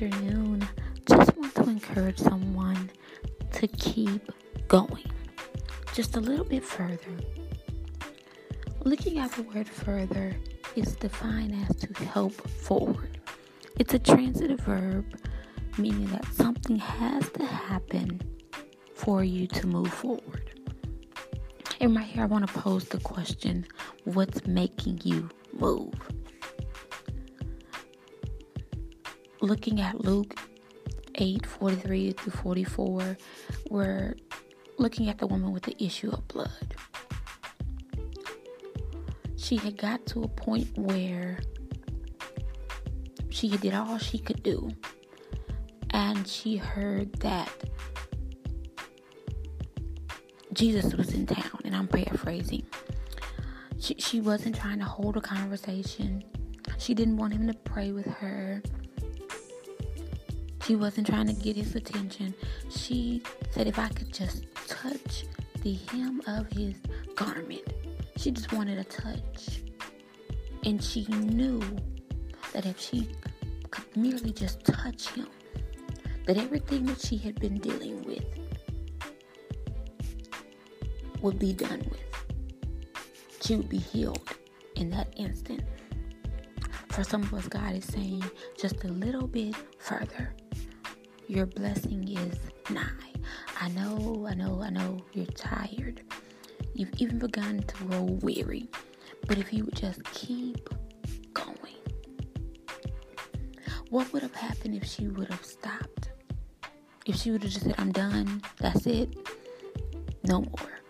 Afternoon. Just want to encourage someone to keep going just a little bit further. Looking at the word further is defined as to help forward. It's a transitive verb, meaning that something has to happen for you to move forward. And right here, I want to pose the question what's making you move? Looking at Luke 8 43 to 44, we're looking at the woman with the issue of blood. She had got to a point where she did all she could do, and she heard that Jesus was in town, and I'm paraphrasing. She, she wasn't trying to hold a conversation. She didn't want him to pray with her. She wasn't trying to get his attention. She said, if I could just touch the hem of his garment, she just wanted a touch. And she knew that if she could merely just touch him, that everything that she had been dealing with would be done with. She would be healed in that instant. For some of us, God is saying just a little bit further your blessing is nigh. I know, I know, I know you're tired. You've even begun to grow weary. But if you would just keep going, what would have happened if she would have stopped? If she would have just said, I'm done, that's it, no more.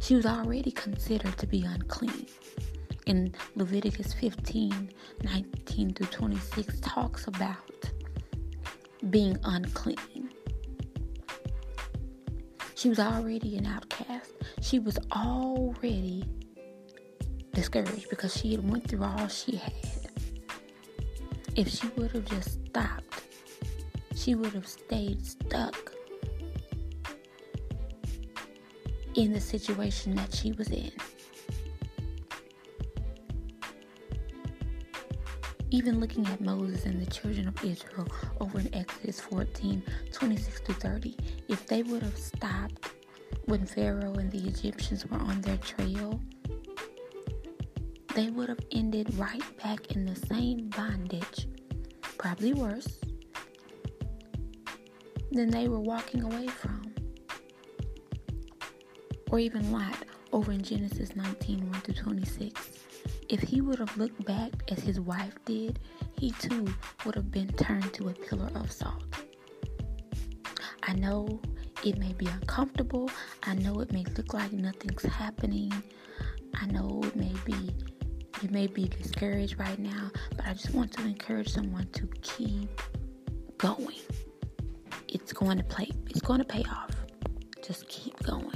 She was already considered to be unclean. In Leviticus 15 19 through 26 talks about being unclean. She was already an outcast. She was already discouraged because she had went through all she had. If she would have just stopped, she would have stayed stuck in the situation that she was in. Even looking at Moses and the children of Israel over in Exodus 14 26 to 30, if they would have stopped when Pharaoh and the Egyptians were on their trail, they would have ended right back in the same bondage, probably worse, than they were walking away from. Or even Lot over in Genesis 19 1 through 26. If he would have looked back as his wife did, he too would have been turned to a pillar of salt. I know it may be uncomfortable. I know it may look like nothing's happening. I know it may be you may be discouraged right now, but I just want to encourage someone to keep going. It's going to play it's going to pay off. Just keep going.